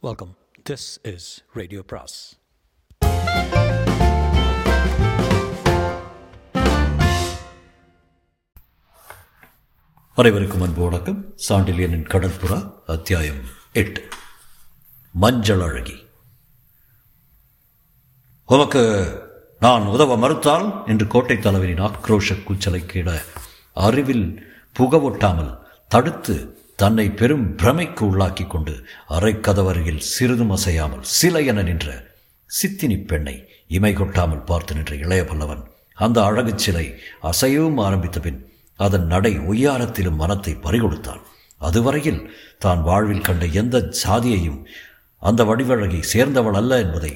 Welcome this is radio பிராஸ் அனைவருக்கும் அன்பு வணக்கம். சாண்டிலியனின் கடற்புறா அத்தியாயம் எட்டு. மஞ்சள் அழகி. உமக்கு நான் உதவ மறுத்தால்? என்று கோட்டை தலைவரின் ஆக்ரோஷ கூச்சலை கீழ அறிவில் புகவொட்டாமல் தடுத்து தன்னை பெரும் பிரமைக்கு உள்ளாக்கி கொண்டு அரைக்கதவருகில் சிறிதும் அசையாமல் சிலை என நின்ற சித்தினி பெண்ணை இமை கொட்டாமல் பார்த்து நின்ற இளைய பல்லவன் அந்த அழகு சிலை அசையவும் ஆரம்பித்த பின் அதன் நடை ஒய்யாரத்திலும் மனத்தை பறிகொடுத்தான் அதுவரையில் தான் வாழ்வில் கண்ட எந்த சாதியையும் அந்த வடிவழகை சேர்ந்தவள் அல்ல என்பதை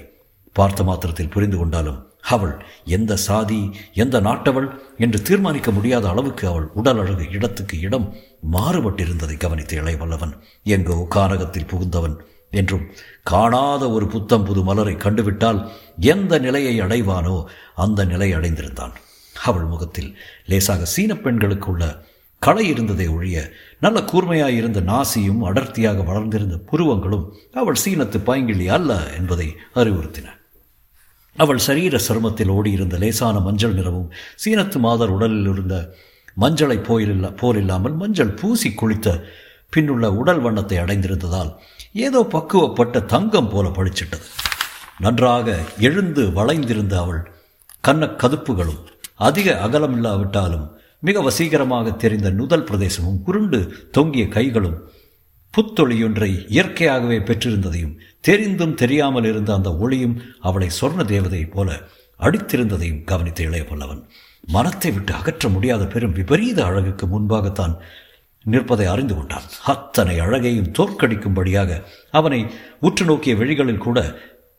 பார்த்த மாத்திரத்தில் புரிந்து கொண்டாலும் அவள் எந்த சாதி எந்த நாட்டவள் என்று தீர்மானிக்க முடியாத அளவுக்கு அவள் உடல் அழகு இடத்துக்கு இடம் மாறுபட்டிருந்ததை கவனித்த இளையவல்லவன் எங்கோ கானகத்தில் புகுந்தவன் என்றும் காணாத ஒரு புத்தம் புது மலரை கண்டுவிட்டால் எந்த நிலையை அடைவானோ அந்த நிலை அடைந்திருந்தான். அவள் முகத்தில் லேசாக சீன பெண்களுக்கு உள்ள களை இருந்ததை ஒழிய நல்ல கூர்மையாயிருந்த நாசியும் அடர்த்தியாக வளர்ந்திருந்த புருவங்களும் அவள் சீனத்து பைங்கிழி அல்ல என்பதை அறிவுறுத்தின. அவள் சரீர சருமத்தில் ஓடியிருந்த லேசான மஞ்சள் நிறமும் சீனத்து மாதர் உடலில் இருந்த மஞ்சளை போயில்ல போலில்லாமல் மஞ்சள் பூசி குளித்த பின்னுள்ள உடல் வண்ணத்தை அடைந்திருந்ததால் ஏதோ பக்குவப்பட்ட தங்கம் போல பழிச்சிட்டது நன்றாக எழுந்து வளைந்திருந்த அவள் கண்ண கதுப்புகளும் அதிக அகலமில்லாவிட்டாலும் மிக வசீகரமாக தெரிந்த நுதல் பிரதேசமும் குருண்டு தொங்கிய கைகளும் புத்தொளியொன்றை இயற்கையாகவே பெற்றிருந்ததையும் தெரிந்தும் தெரியாமல் இருந்த அந்த ஒளியும் அவளை சொர்ண தேவதையைப் போல அடித்திருந்ததையும் கவனித்த இளைய பல்லவன் மனத்தை விட்டு அகற்ற முடியாத பெரும் விபரீத அழகுக்கு முன்பாகத்தான் நிற்பதை அறிந்து கொண்டான். அத்தனை அழகையும் தோற்கடிக்கும்படியாக அவனை உற்று நோக்கிய விழிகளில் கூட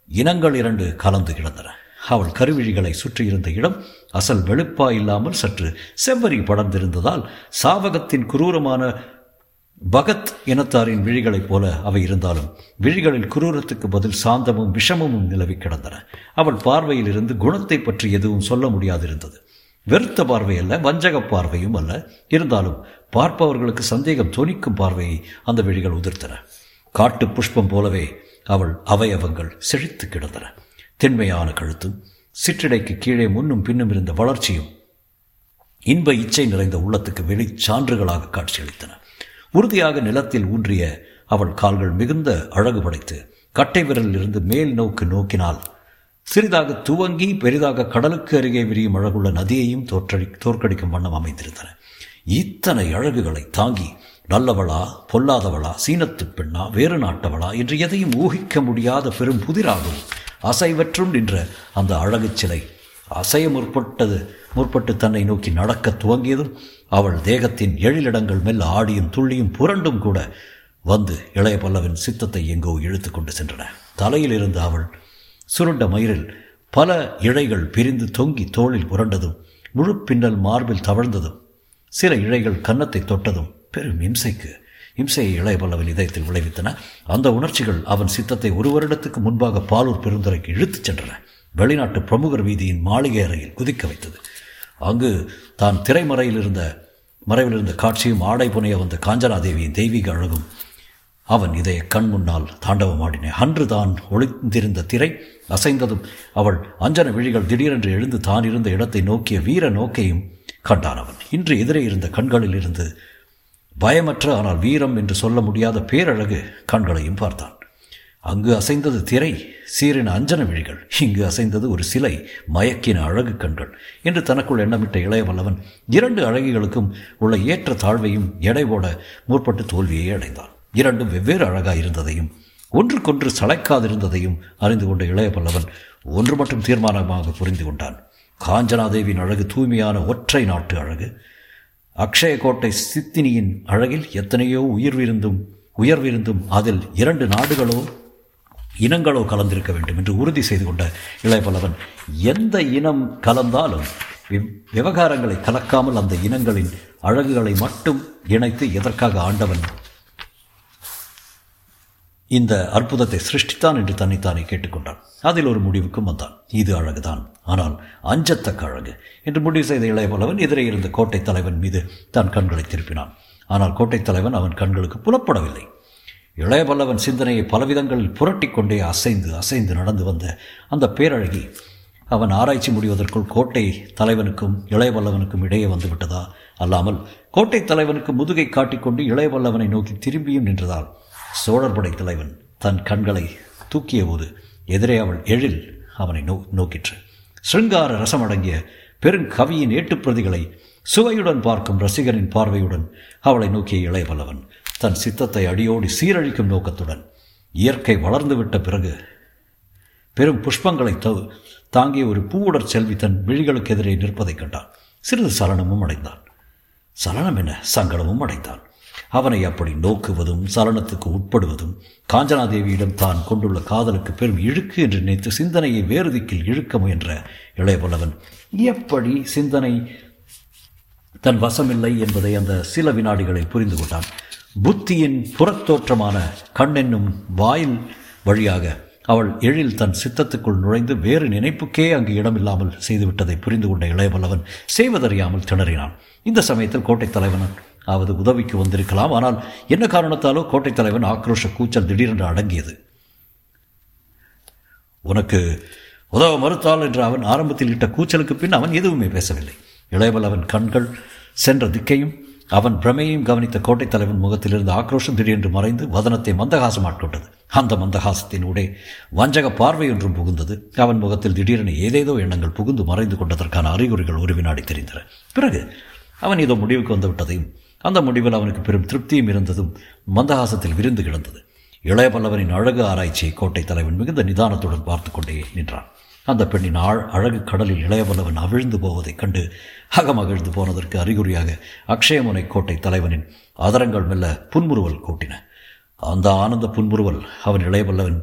இனங்கள் இரண்டு கலந்து கிடந்தன. அவள் கருவிழிகளை சுற்றியிருந்த இடம் அசல் வெளுப்பா இல்லாமல் சற்று செவ்வரி படர்ந்திருந்ததால் சாவகத்தின் குரூரமான பகத் இனத்தாரின் விழிகளைப் போல அவை இருந்தாலும் விழிகளில் குரூரத்துக்கு பதில் சாந்தமும் விஷமமும் நிலவி கிடந்தன. அவள் பார்வையில் இருந்து குணத்தை பற்றி எதுவும் சொல்ல முடியாதிருந்தது. வெறுத்த பார்வை அல்ல வஞ்சக பார்வையும் அல்ல. இருந்தாலும் பார்ப்பவர்களுக்கு சந்தேகம் தொனிக்கும் பார்வையை அந்த விழிகள் உதிர்த்தன. காட்டு புஷ்பம் போலவே அவள் அவயவங்கள் செழித்து கிடந்தன. திண்மையான கழுத்தும் சிற்றிடைக்கு கீழே முன்னும் பின்னும் இருந்த வளர்ச்சியும் இன்ப இச்சை நிறைந்த உள்ளத்துக்கு வெளிச்சான்றுகளாக காட்சியளித்தன. உறுதியாக நிலத்தில் ஊன்றிய அவள் கால்கள் மிகுந்த அழகு படைத்து கட்டை விரலிலிருந்து மேல் நோக்கு நோக்கினால் சிறிதாக துவங்கி பெரிதாக கடலுக்கு அருகே விரியும் அழகுள்ள நதியையும் தோற்றடி தோற்கடிக்கும் வண்ணம் அமைந்திருந்தன. இத்தனை அழகுகளை தாங்கி நல்லவளா பொல்லாதவளா சீனத்து பெண்ணா வேறு நாட்டவளா என்று எதையும் ஊகிக்க முடியாத பெரும் புதிராகும் அசைவற்றும் நின்ற அந்த அழகு சிலை அசைய முற்பட்டது. முற்பட்டு தன்னை நோக்கி நடக்க துவங்கியதும் அவள் தேகத்தின் எழிலிடங்கள் மெல்ல ஆடியும் துள்ளியும் புரண்டும் கூட வந்து இளைய பல்லவின் சித்தத்தை எங்கோ இழுத்து கொண்டு சென்றன. தலையில் இருந்த அவள் சுருண்ட மயிரில் பல இழைகள் பிரிந்து தொங்கி தோளில் புரண்டதும் முழு பின்னல் மார்பில் தவழ்ந்ததும் சில இழைகள் கன்னத்தை தொட்டதும் பெரும் இம்சைக்கு இம்சையை இளைய பல்லவன் இதயத்தில் விளைவித்தன. அந்த உணர்ச்சிகள் அவன் சித்தத்தை ஒரு வருடத்துக்கு முன்பாக பாலூர் பெருந்துரைக்கு இழுத்துச் சென்றன. வெளிநாட்டு பிரமுகர் வீதியின் மாளிகை அறையில் குதிக்க வைத்தது. அங்கு தான் திரைமறையில் இருந்த மறைவில் இருந்த காட்சியும் ஆடை புனைய வந்த காஞ்சனாதேவியின் தெய்வீக அழகும் அவன் இதய கண் முன்னால் தாண்டவமாடின. அன்று தான் ஒளிந்திருந்த திரை அசைந்ததும் அவள் அஞ்சன விழிகள் திடீரென்று எழுந்து தான் இருந்த இடத்தை நோக்கிய வீர நோக்கையும் கண்டான் அவன். இன்று எதிரே இருந்த கண்களில் இருந்து பயமற்ற ஆனால் வீரம் என்று சொல்ல முடியாத பேரழகு கண்களையும் பார்த்தான். அங்கு அசைந்தது திரை சீரின அஞ்சன விழிகள். இங்கு அசைந்தது ஒரு சிலை மயக்கின அழகு கண்கள். என்று தனக்குள் எண்ணமிட்ட இளையவல்லவன் இரண்டு அழகிகளுக்கும் உள்ள ஏற்ற தாழ்வையும் எடை போட முற்பட்டு தோல்வியை அடைந்தான். இரண்டும் வெவ்வேறு அழகாக இருந்ததையும் ஒன்றுக்கொன்று சளைக்காதிருந்ததையும் அறிந்து கொண்ட இளைய பல்லவன் ஒன்று மட்டும் தீர்மானமாக புரிந்து கொண்டான். காஞ்சனாதேவியின் அழகு தூய்மையான ஒற்றை நாட்டு அழகு. அக்ஷயக்கோட்டை சித்தினியின் அழகில் எத்தனையோ உயிர்விருந்தும் உயர்விருந்தும் அதில் இரண்டு நாடுகளோ இனங்களோ கலந்திருக்க வேண்டும் என்று உறுதி செய்து கொண்ட இளையபலவன் எந்த இனம் கலந்தாலும் விவகாரங்களை கலக்காமல் அந்த இனங்களின் அழகுகளை மட்டும் இணைத்து எதற்காக ஆண்டவன் இந்த அற்புதத்தை சிருஷ்டித்தான் என்று தன்னைத்தானே கேட்டுக்கொண்டான். அதில் ஒரு முடிவுக்கும் வந்தான். இது அழகுதான். ஆனால் அஞ்சத்தக்க அழகு. என்று முடிவு செய்த இளையபலவன் எதிரே இருந்த கோட்டை தலைவன் மீது தன் கண்களை திருப்பினான். ஆனால் கோட்டை தலைவன் அவன் கண்களுக்கு புலப்படவில்லை. இளைய பல்லவன் சிந்தனையை பலவிதங்களில் புரட்டிக்கொண்டே அசைந்து அசைந்து நடந்து வந்த அந்த பேரழகி அவன் ஆராய்ச்சி முடிவதற்குள் கோட்டை தலைவனுக்கும் இளையவல்லவனுக்கும் இடையே வந்துவிட்டதா அல்லாமல் கோட்டை தலைவனுக்கு முதுகை காட்டிக்கொண்டு இளையவல்லவனை நோக்கி திரும்பியும் நின்றதால் சோழர்படை தலைவன் தன் கண்களை தூக்கிய போது எதிரே அவள் எழில் அவனை நோ நோக்கிற்று. சிருங்கார ரசமடங்கிய பெருங்கவியின் ஏட்டுப்பிரதிகளை சுவையுடன் பார்க்கும் ரசிகரின் பார்வையுடன் அவளை நோக்கிய இளையவல்லவன் தன் சித்தத்தை அடியோடி சீரழிக்கும் நோக்கத்துடன் இயற்கை வளர்ந்துவிட்ட பிறகு பெரும் புஷ்பங்களை தவு தாங்கிய ஒரு பூவுடர் செல்வி தன் விழிகளுக்கு எதிரே நிற்பதைக் கண்டான். சிறிது சலனமும் அடைந்தான். சலனம் என்ன? சங்கடமும் அடைந்தான். அவனை அப்படி நோக்குவதும் சலனத்துக்கு உட்படுவதும் காஞ்சனாதேவியிடம் தான் கொண்டுள்ள காதலுக்கு பெரும் இழுக்கு என்று நினைத்து சிந்தனையை வேறு திக்கில் இழுக்க முயன்ற இளையவல்லவன் எப்படி சிந்தனை தன் வசமில்லை என்பதை அந்த சில வினாடிகளில் புரிந்து கொண்டான். புத்தியின் புறத்தோற்றமான கண்ணென்னும் வாயில் வழியாக அவள் எழில் தன் சித்தத்துக்குள் நுழைந்து வேறு நினைப்புக்கே அங்கு இடமில்லாமல் செய்துவிட்டதை புரிந்து கொண்ட இளையவல்லவன் செய்வதறியாமல் திணறினான். இந்த சமயத்தில் கோட்டைத் தலைவன் அவது உதவிக்கு வந்திருக்கலாம். ஆனால் என்ன காரணத்தாலோ கோட்டைத் தலைவன் ஆக்ரோஷ கூச்சல் திடீரென்று அடங்கியது. உனக்கு உதவ மறுத்தால் என்று அவன் ஆரம்பத்தில் இட்ட கூச்சலுக்கு பின் அவன் எதுவுமே பேசவில்லை. இளையவல்லவன் கண்கள் சென்ற திக்கையும் அவன் பிரமையையும் கவனித்த கோட்டை தலைவன் முகத்திலிருந்து ஆக்ரோஷம் திடீரென்று மறைந்து வதனத்தை மந்தகாசம் ஆட்கொண்டது. அந்த மந்தகாசத்தின் உடே வஞ்சக பார்வை ஒன்றும் புகுந்தது. அவன் முகத்தில் திடீரென ஏதேதோ எண்ணங்கள் புகுந்து மறைந்து கொண்டதற்கான அறிகுறிகள் ஒரு வினாடி தெரிந்தன. பிறகு அவன் ஏதோ முடிவுக்கு வந்து விட்டதையும் அந்த முடிவில் அவனுக்கு பெரும் திருப்தியும் இருந்ததும் மந்தகாசத்தில் விருந்து கிடந்தது. இளைய பல்லவனின் அழகு ஆராய்ச்சியை கோட்டை தலைவன் மிகுந்த நிதானத்துடன் பார்த்து கொண்டே நின்றான். அந்த பெண்ணின் ஆழ் அழகு கடலில் இளையவல்லவன் அவிழ்ந்து போவதைக் கண்டு அகமகிழ்ந்து போனதற்கு அறிகுறியாக அக்ஷயமுனை கோட்டை தலைவனின் அதரங்கள் மெல்ல புன்முறுவல் கூட்டின. அந்த ஆனந்த புன்முறுவல் அவன் இளையவல்லவன்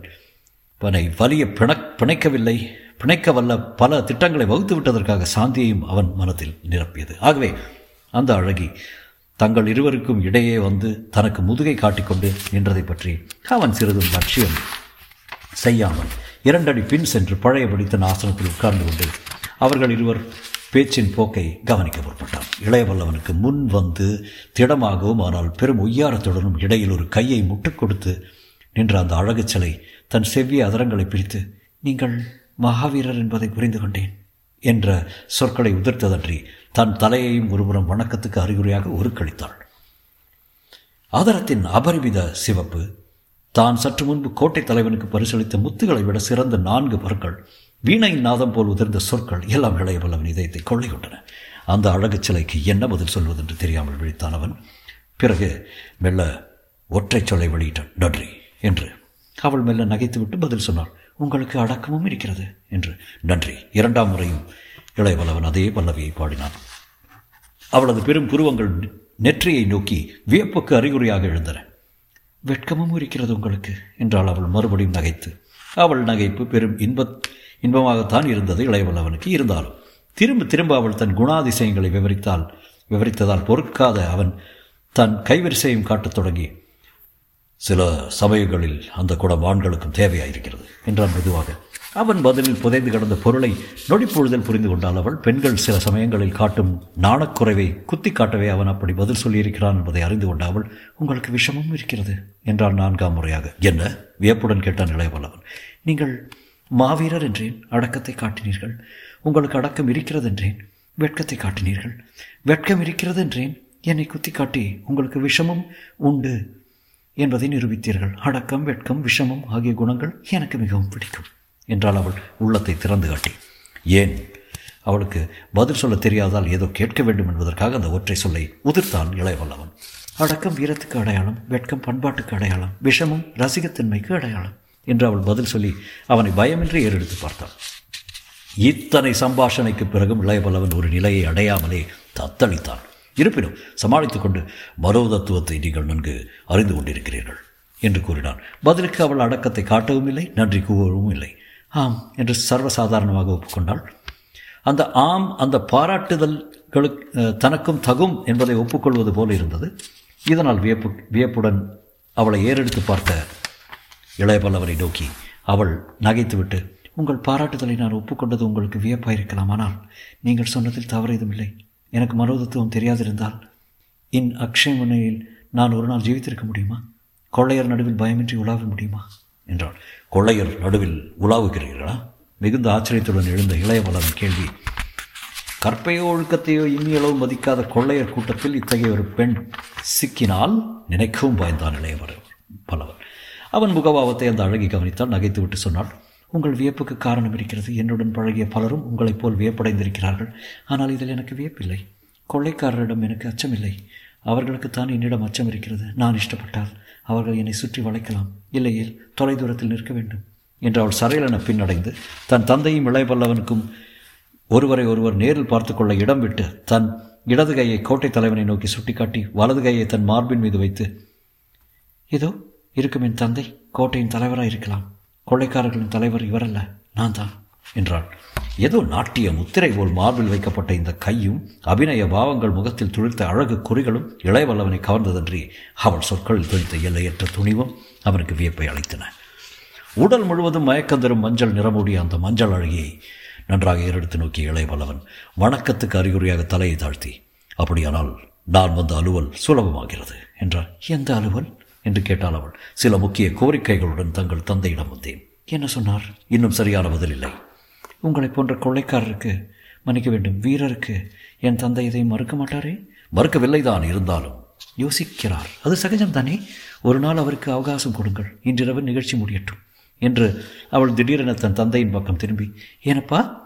அவனை வலிய பிணக் பிணைக்கவில்லை பிணைக்க வல்ல பல திட்டங்களை வகுத்து விட்டதற்காக சாந்தியையும் அவன் மனத்தில் நிரப்பியது. ஆகவே அந்த அழகி தங்கள் இருவருக்கும் இடையே வந்து தனக்கு முதுகை காட்டிக்கொண்டு நின்றதை பற்றி அவன் சிறிதும் லட்சியம் செய்யாமல் இரண்டடி பின் சென்று பழையபடி தன் ஆசனத்தில் உட்கார்ந்து கொண்டு அவர்கள் இருவர் பேச்சின் போக்கை கவனிக்க முற்பட்டான் இளையவல்லவனுக்கு முன் வந்து திடமாகவும் ஆனால் பெரும் ஒய்யாரத்துடனும் இடையில் ஒரு கையை முட்டுக் கொடுத்து நின்ற அந்த அழகு சிலை தன் செவ்விய அதரங்களை பிரித்து நீங்கள் மகாவீரர் என்பதை புரிந்து கொண்டேன் என்ற சொற்களை உதிர்த்ததன்றி தன் தலையையும் ஒருபுறம் வணக்கத்துக்கு அறிகுறியாக உருக்களித்தாள் அதரத்தின் அபரிமித சிவப்பு தான் சற்று முன்பு கோட்டை தலைவனுக்கு பரிசளித்த முத்துகளை விட சிறந்த நான்கு பற்கள் வீணையின் நாதம் போல் உதிர்ந்த சொற்கள் எல்லாம் இளையவல்லவன் இதயத்தை கொள்ளை கொண்டன அந்த அழகு சிலைக்கு என்ன பதில் சொல்வதென்று தெரியாமல் விழித்தான் அவன். பிறகு மெல்ல ஒற்றை சொல்லை வெளியிட்டான். நன்றி என்று. அவள் மெல்ல நகைத்துவிட்டு பதில் சொன்னாள். உங்களுக்கு அடக்கமும் இருக்கிறது என்று. நன்றி இரண்டாம் முறையும் இளையவல்லவன் அதே பல்லவியை பாடினான். அவளது பெரும் புருவங்கள் நெற்றியை நோக்கி வியப்புக்கு அறிகுறியாக எழுந்தன. வெட்கமும் இருக்கிறது உங்களுக்கு என்றால் அவள் மறுபடியும் நகைத்து. அவள் நகைப்பு பெரும் இன்ப இன்பமாகத்தான் இருந்தது இளையவல்லவனுக்கு இருந்தாலும். திரும்ப திரும்ப அவள் தன் குணாதிசயங்களை விவரித்தால் விவரித்ததால் பொறுக்காத அவன் தன் கைவரிசையும் காட்டத் தொடங்கி சில சமயங்களில் அந்த குடம் ஆண்களுக்கும் தேவையாயிருக்கிறது என்றான் மெதுவாக. அவன் பதிலில் புதைந்து கிடந்த பொருளை நொடிப்பொழுதல் புரிந்து கொண்டால் அவள் பெண்கள் சில சமயங்களில் காட்டும் நாணக்குறைவை குத்தி காட்டவே அவன் அப்படி பதில் சொல்லியிருக்கிறான் என்பதை அறிந்து கொண்ட அவள் உங்களுக்கு விஷமும் இருக்கிறது என்றான் நான்காம் முறையாக. என்ன? வியப்புடன் கேட்டான் இளையவல்லவன். நீங்கள் மாவீரர் என்றேன் அடக்கத்தை காட்டினீர்கள். உங்களுக்கு அடக்கம் இருக்கிறது என்றேன் வெட்கத்தை காட்டினீர்கள். வெட்கம் இருக்கிறது என்றேன் என்னை குத்தி காட்டி உங்களுக்கு விஷமும் உண்டு என்பதை நிரூபித்தீர்கள். அடக்கம் வெட்கம் விஷமம் ஆகிய குணங்கள் எனக்கு மிகவும் பிடிக்கும். என்றாள் அவள் உள்ளத்தை திறந்து காட்டி ஏன்? அவளுக்கு பதில் சொல்ல தெரியாதால் ஏதோ கேட்க வேண்டும் என்பதற்காக அந்த ஒற்றை சொல்லை உதிர்த்தான் இளையவல்லவன். அடக்கம் வீரத்துக்கு அடையாளம் வெட்கம் பண்பாட்டுக்கு அடையாளம் விஷமும் ரசிகத்தன்மைக்கு அடையாளம் என்று அவள் பதில் சொல்லி அவனை பயமின்றி ஏறெடுத்து பார்த்தாள். இத்தனை சம்பாஷணைக்கு பிறகும் இளையவல்லவன் ஒரு நிலையை அடையாமலே தத்தளித்தான். இருப்பினும் சமாளித்துக் கொண்டு மனோதத்துவத்தை நீங்கள் நன்கு அறிந்து கொண்டிருக்கிறீர்கள் என்று கூறினான். பதிலுக்கு அவள் அடக்கத்தை காட்டவும் இல்லை நன்றி கூறவும் இல்லை ஆம் என்று சர்வசாதாரணமாக ஒப்புக்கொண்டாள். அந்த ஆம் அந்த பாராட்டுதல்களுக்கு தனக்கும் தகும் என்பதை ஒப்புக்கொள்வது போல இருந்தது. இதனால் வியப்பு வியப்புடன் அவளை ஏறெடுத்து பார்த்த இளையபல்லவரை நோக்கி அவள் நகைத்துவிட்டு உங்கள் பாராட்டுதலை நான் ஒப்புக்கொண்டது உங்களுக்கு வியப்பாயிருக்கலாம் ஆனால் நீங்கள் சொன்னதில் தவறு எதுவுமில்லை எனக்கு மனோதத்துவம் தெரியாதிருந்தால் இன் அக்ஷயமுனையில் நான் ஒரு நாள் ஜீவித்திருக்க முடியுமா? கொள்ளையர் நடுவில் பயமின்றி உலாவ முடியுமா? என்றாள். கொள்ளையர் நடுவில் உலாவுகிறீர்களா? மிகுந்த ஆச்சரியத்துடன் எழுந்த இளையவளன் கேள்வி. கற்பையோ ஒழுக்கத்தையோ இம்மியளவு மதிக்காத கொள்ளையர் கூட்டத்தில் இத்தகைய ஒரு பெண் சிக்கினால் நினைக்கவும் பயந்தான் இளையவர் பலவர். அவன் முகபாவத்தை அந்த அழகி கவனித்தால் நகைத்து விட்டு சொன்னாள் உங்கள் வியப்புக்கு காரணம் இருக்கிறது. என்னுடன் பழகிய பலரும் உங்களைப் போல் வியப்படைந்திருக்கிறார்கள். ஆனால் இதில் எனக்கு வியப்பில்லை. கொள்ளைக்காரரிடம் எனக்கு அச்சமில்லை. அவர்களுக்குத்தான் என்னிடம் அச்சம் இருக்கிறது. நான் இஷ்டப்பட்டால் அவர்கள் என்னை சுற்றி வளைக்கலாம். இல்லையில் தொலைதூரத்தில் நிற்க வேண்டும் என்று அவள் சரையலென பின்னடைந்து தன் தந்தையும் இளையபல்லவனுக்கும் ஒருவரை ஒருவர் நேரில் பார்த்து கொள்ள இடம் விட்டு தன் இடது கையை கோட்டை தலைவனை நோக்கி சுட்டிக்காட்டி வலது கையை தன் மார்பின் மீது வைத்து இதோ இருக்கும் என் தந்தை கோட்டையின் தலைவராக இருக்கலாம் கொள்ளைக்காரர்களின் தலைவர் இவரல்ல நான் தான் என்றாள். ஏதோ நாட்டிய முத்திரை போல் மார்பில் வைக்கப்பட்ட இந்த கையும் அபிநய பாவங்கள் முகத்தில் துளிர்த்த அழகு குறிகளும் இளையவல்லவனை கவர்ந்ததன்றி அவள் சொற்களில் துளித்த எல்லையற்ற துணிவும் அவனுக்கு வியப்பை அளித்தன. உடல் முழுவதும் மயக்கம் தரும் மஞ்சள் நிறமூடிய அந்த மஞ்சள் அழகியை நன்றாக ஏறெடுத்து நோக்கிய இளையவல்லவன் வணக்கத்துக்கு அறிகுறியாக தலையை தாழ்த்தி அப்படியானால் நான் வந்த அலுவல் சுலபமாகிறது என்றார். எந்த அலுவல்? என்று கேட்டாள் அவள். சில முக்கிய கோரிக்கைகளுடன் தங்கள் தந்தையிடம் வந்தேன். என்ன சொன்னார்? இன்னும் சரியான பதில் இல்லை. உங்களைப் போன்ற கொள்ளைக்காரருக்கு மன்னிக்க வேண்டும். வீரருக்கு என் தந்தை இதை மறுக்க மாட்டாரே? மறுக்கவில்லை தான் இருந்தாலும். யோசிக்கிறார். அது சகஜம் தானே ஒரு நாள் அவருக்கு அவகாசம் கொடுங்கள். இன்றிரவு நிகழ்ச்சி முடியட்டும் என்று அவள் திடீரென தன் தந்தையின் பக்கம் திரும்பி ஏனப்பா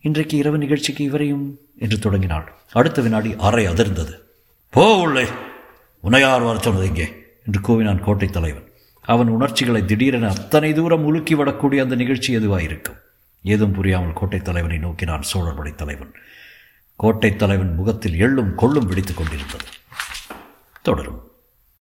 இன்றைக்கு இரவு நிகழ்ச்சிக்கு இவரையும்? என்று தொடங்கினாள். அடுத்த வினாடி அறை அதிர்ந்தது. போ உள்ளே. உன்னை யார் வர சொன்னது இங்கே என்று கூவினான் கோட்டை தலைவன். அவன் உணர்ச்சிகளை திடீரென அத்தனை தூரம் உலுக்கி விடக்கூடிய அந்த நிகழ்ச்சி எதுவாயிருக்கும்? ஏதும் புரியாமல் கோட்டை தலைவனை நோக்கினான் சோழர்படை தலைவன். கோட்டை தலைவன் முகத்தில் எள்ளும் கொள்ளும் பிடித்துக் கொண்டிருந்தது. தொடரும்.